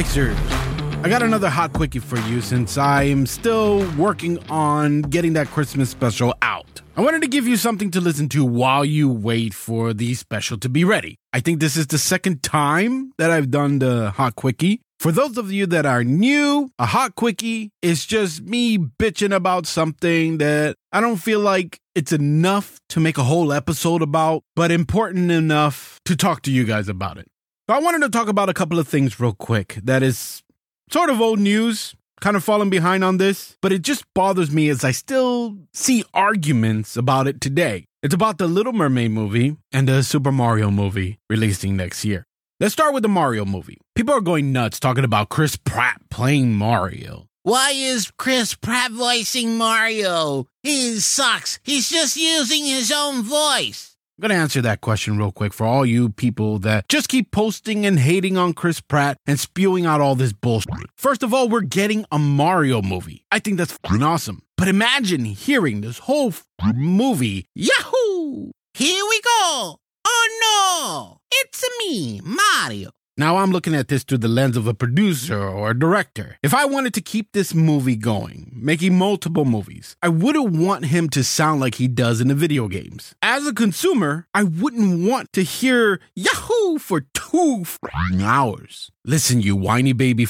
Flexers. I got another hot quickie for you since I am still working on getting that Christmas special out. I wanted to give you something to listen to while you wait for the special to be ready. I think this is the second time that I've done the hot quickie. For those of you that are new, a hot quickie is just me bitching about something that I don't feel like it's enough to make a whole episode about, but important enough to talk to you guys about it. So I wanted to talk about a couple of things real quick that is sort of old news, kind of falling behind on this, but it just bothers me as I still see arguments about it today. It's about the Little Mermaid movie and the Super Mario movie releasing next year. Let's start with the Mario movie. People are going nuts talking about Chris Pratt playing Mario. Why is Chris Pratt voicing Mario? He sucks. He's just using his own voice. I'm going to answer that question real quick for all you people that just keep posting and hating on Chris Pratt and spewing out all this bullshit. First of all, we're getting a Mario movie. I think that's fucking awesome. But imagine hearing this whole movie. Yahoo! Here we go. Oh no! It's me, Mario. Now I'm looking at this through the lens of a producer or a director. If I wanted to keep this movie going, making multiple movies, I wouldn't want him to sound like he does in the video games. As a consumer, I wouldn't want to hear Yahoo for two hours. Listen, you whiny baby.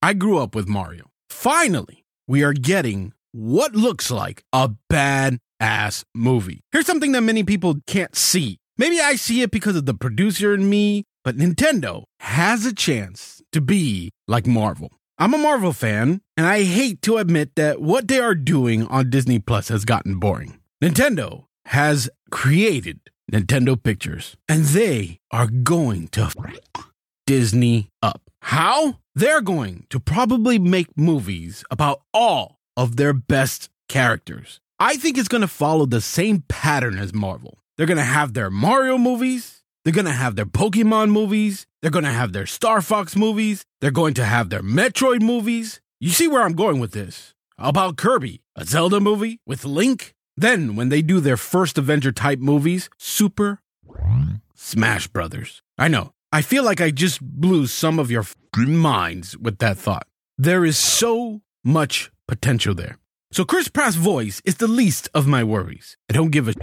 I grew up with Mario. Finally, we are getting what looks like a bad ass movie. Here's something that many people can't see. Maybe I see it because of the producer in me, but Nintendo has a chance to be like Marvel. I'm a Marvel fan, and I hate to admit that what they are doing on Disney Plus has gotten boring. Nintendo has created Nintendo Pictures, and they are going to f- Disney up. How? They're going to probably make movies about all of their best characters. I think it's going to follow the same pattern as Marvel. They're going to have their Mario movies, they're going to have their Pokemon movies. They're going to have their Star Fox movies. They're going to have their Metroid movies. You see where I'm going with this. About Kirby, a Zelda movie with Link. Then, when they do their first Avenger type movies, Super Smash Brothers. I know. I feel like I just blew some of your minds with that thought. There is so much potential there. So Chris Pratt's voice is the least of my worries. I don't give a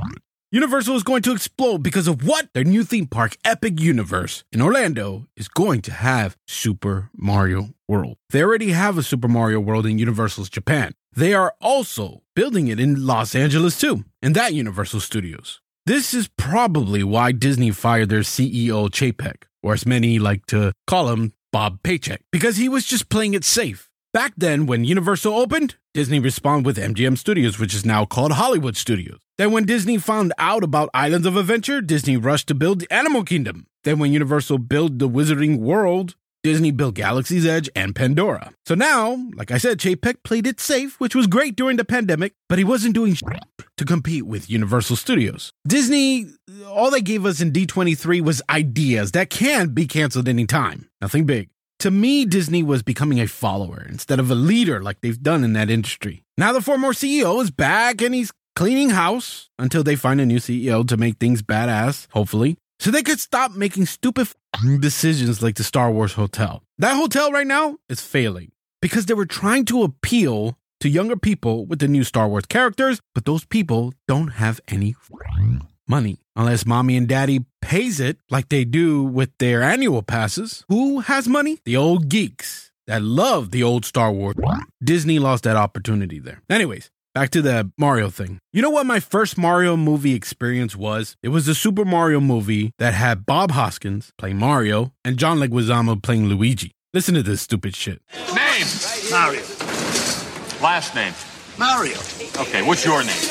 Universal is going to explode because of what? Their new theme park, Epic Universe, in Orlando is going to have Super Mario World. They already have a Super Mario World in Universal's Japan. They are also building it in Los Angeles too, in that Universal Studios. This is probably why Disney fired their CEO Chapek, or as many like to call him, Bob Paycheck, because he was just playing it safe. Back then, when Universal opened, Disney responded with MGM Studios, which is now called Hollywood Studios. Then, when Disney found out about Islands of Adventure, Disney rushed to build Animal Kingdom. Then, when Universal built the Wizarding World, Disney built Galaxy's Edge and Pandora. So now, like I said, Chapek played it safe, which was great during the pandemic, but he wasn't doing to compete with Universal Studios. Disney, all they gave us in D23 was ideas that can be canceled anytime. Nothing big. To me, Disney was becoming a follower instead of a leader like they've done in that industry. Now the former CEO is back and he's cleaning house until they find a new CEO to make things badass, hopefully. So they could stop making stupid decisions like the Star Wars hotel. That hotel right now is failing because they were trying to appeal to younger people with the new Star Wars characters, but those people don't have any money unless mommy and daddy pays it like they do with their annual passes. Who has money? The old geeks that love the old Star Wars. Disney lost that opportunity there. Anyways, back to the Mario thing. You know what my first Mario movie experience was? It was the Super Mario movie that had Bob Hoskins playing Mario and John Leguizamo playing Luigi. Listen to this stupid shit. Name? Mario. Last name? Mario. Okay, what's your name?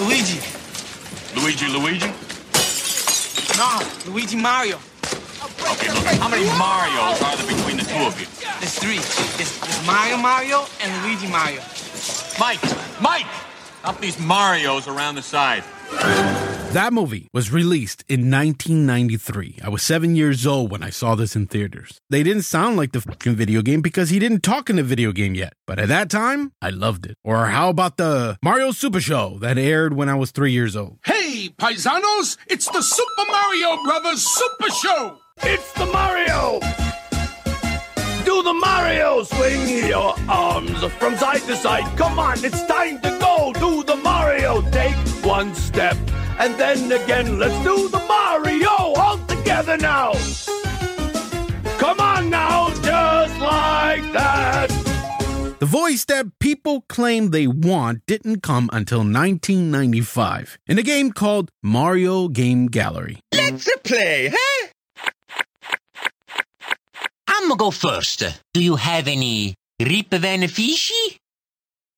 Luigi. Luigi Luigi? No, Luigi Mario. Okay, look, how many Marios are there between the two of you? There's three. There's, there's Mario Mario and Luigi Mario. Mike! Mike! Up these Marios around the side. That movie was released in 1993. I was seven years old when I saw this in theaters. They didn't sound like the fucking video game because he didn't talk in the video game yet. But at that time, I loved it. Or how about the Mario Super Show that aired when I was three years old? Hey, paisanos, it's the Super Mario Brothers Super Show. It's the Mario! do the Mario. Swing your arms from side to side. Come on, it's time to go. Do the Mario. Take one step and then again. Let's do the Mario all together now. Come on now, just like that. The voice that people claim they want didn't come until 1995 in a game called Mario Game Gallery. Let's play, huh? I'm gonna go first. Do you have any Rip Van Fishy?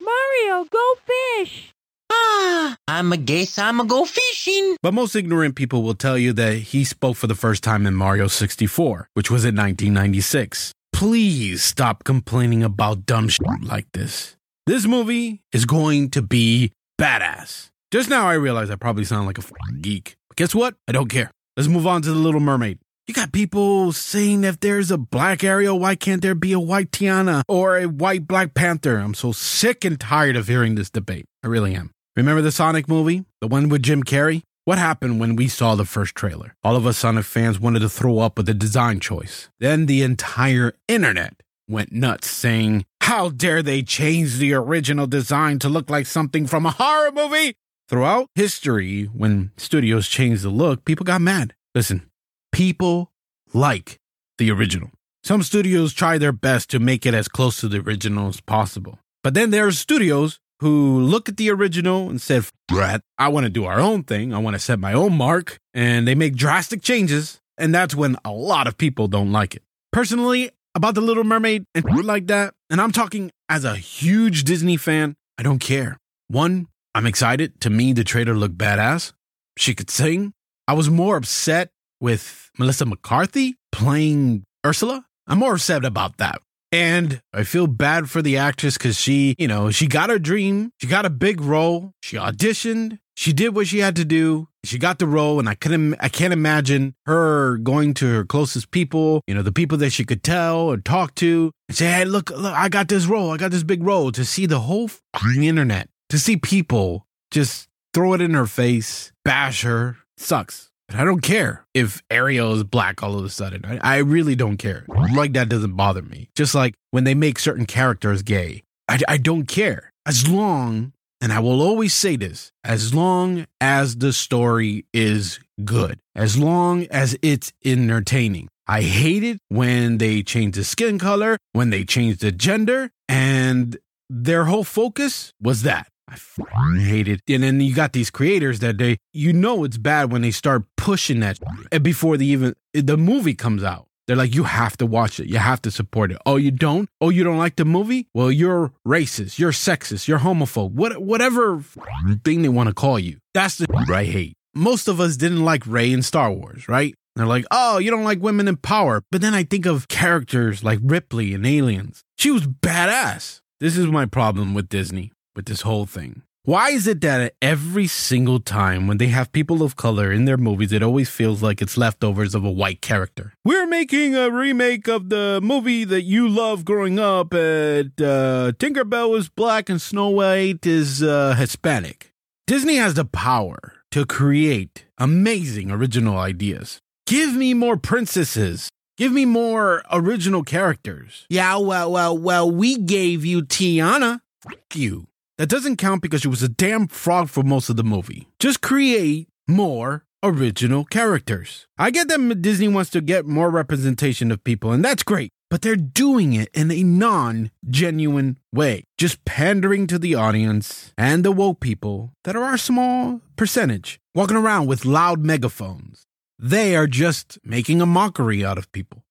Mario, go fish. Ah, I'm a guess I'm gonna go fishing. But most ignorant people will tell you that he spoke for the first time in Mario 64, which was in 1996. Please stop complaining about dumb shit like this. This movie is going to be badass. Just now I realize I probably sound like a geek. But guess what? I don't care. Let's move on to The Little Mermaid. You got people saying if there's a black Ariel, why can't there be a white Tiana or a white Black Panther? I'm so sick and tired of hearing this debate. I really am. Remember the Sonic movie? The one with Jim Carrey? What happened when we saw the first trailer? All of us Sonic fans wanted to throw up with the design choice. Then the entire internet went nuts saying, How dare they change the original design to look like something from a horror movie? Throughout history, when studios changed the look, people got mad. Listen, people like the original. Some studios try their best to make it as close to the original as possible. But then there are studios who look at the original and said, Brett, I want to do our own thing. I want to set my own mark. And they make drastic changes. And that's when a lot of people don't like it. Personally, about The Little Mermaid and like that, and I'm talking as a huge Disney fan, I don't care. One, I'm excited. To me, the trailer looked badass. She could sing. I was more upset with Melissa McCarthy playing Ursula. I'm more upset about that. And I feel bad for the actress because she, you know, she got her dream. She got a big role. She auditioned. She did what she had to do. She got the role, and I couldn't, I can't imagine her going to her closest people, you know, the people that she could tell or talk to, and say, "Hey, look, look, I got this role. I got this big role." To see the whole internet, to see people just throw it in her face, bash her, sucks. I don't care if Ariel is black all of a sudden. I, I really don't care. Like that doesn't bother me. Just like when they make certain characters gay, I, I don't care. As long, and I will always say this, as long as the story is good, as long as it's entertaining. I hate it when they change the skin color, when they change the gender, and their whole focus was that. I hate it. And then you got these creators that they, you know, it's bad when they start pushing that before the even the movie comes out. They're like, you have to watch it. You have to support it. Oh, you don't? Oh, you don't like the movie? Well, you're racist. You're sexist. You're homophobe. What, whatever thing they want to call you. That's the I hate. Most of us didn't like Rey in Star Wars, right? They're like, oh, you don't like women in power. But then I think of characters like Ripley in Aliens. She was badass. This is my problem with Disney with this whole thing. Why is it that every single time when they have people of color in their movies, it always feels like it's leftovers of a white character? We're making a remake of the movie that you loved growing up, and uh, Tinkerbell is black and Snow White is uh, Hispanic. Disney has the power to create amazing original ideas. Give me more princesses. Give me more original characters. Yeah, well, well, well, we gave you Tiana. Fuck you. That doesn't count because she was a damn frog for most of the movie. Just create more original characters. I get that Disney wants to get more representation of people, and that's great, but they're doing it in a non genuine way, just pandering to the audience and the woke people that are our small percentage, walking around with loud megaphones. They are just making a mockery out of people.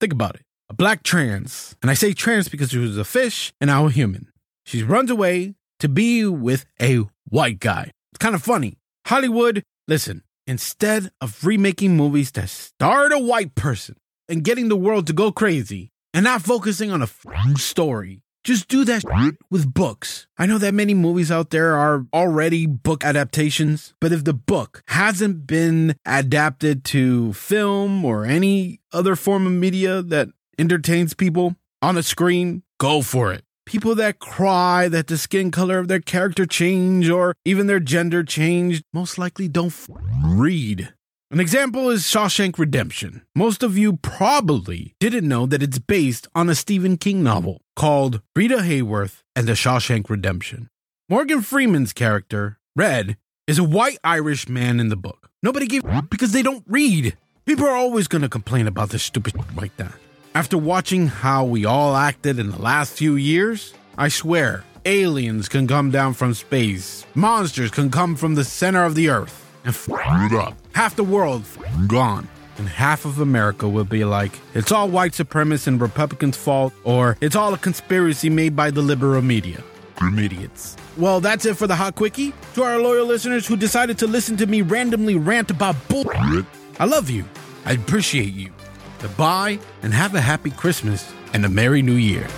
Think about it. A black trans, and I say trans because she was a fish and now a human. She runs away to be with a white guy. It's kind of funny. Hollywood, listen, instead of remaking movies that start a white person and getting the world to go crazy and not focusing on a f- story, just do that with books. I know that many movies out there are already book adaptations, but if the book hasn't been adapted to film or any other form of media that entertains people on a screen, go for it people that cry that the skin color of their character changed or even their gender changed most likely don't f- read. An example is Shawshank Redemption. Most of you probably didn't know that it's based on a Stephen King novel called Rita Hayworth and the Shawshank Redemption. Morgan Freeman's character, Red, is a white Irish man in the book. Nobody gave because they don't read. People are always going to complain about this stupid like that. After watching how we all acted in the last few years, I swear, aliens can come down from space, monsters can come from the center of the earth, and f it up. Half the world f- gone. And half of America will be like, it's all white supremacists and Republicans' fault, or it's all a conspiracy made by the liberal media. Idiots. Well, that's it for the Hot Quickie. To our loyal listeners who decided to listen to me randomly rant about bull, I love you. I appreciate you. Goodbye, and have a happy Christmas and a Merry New Year.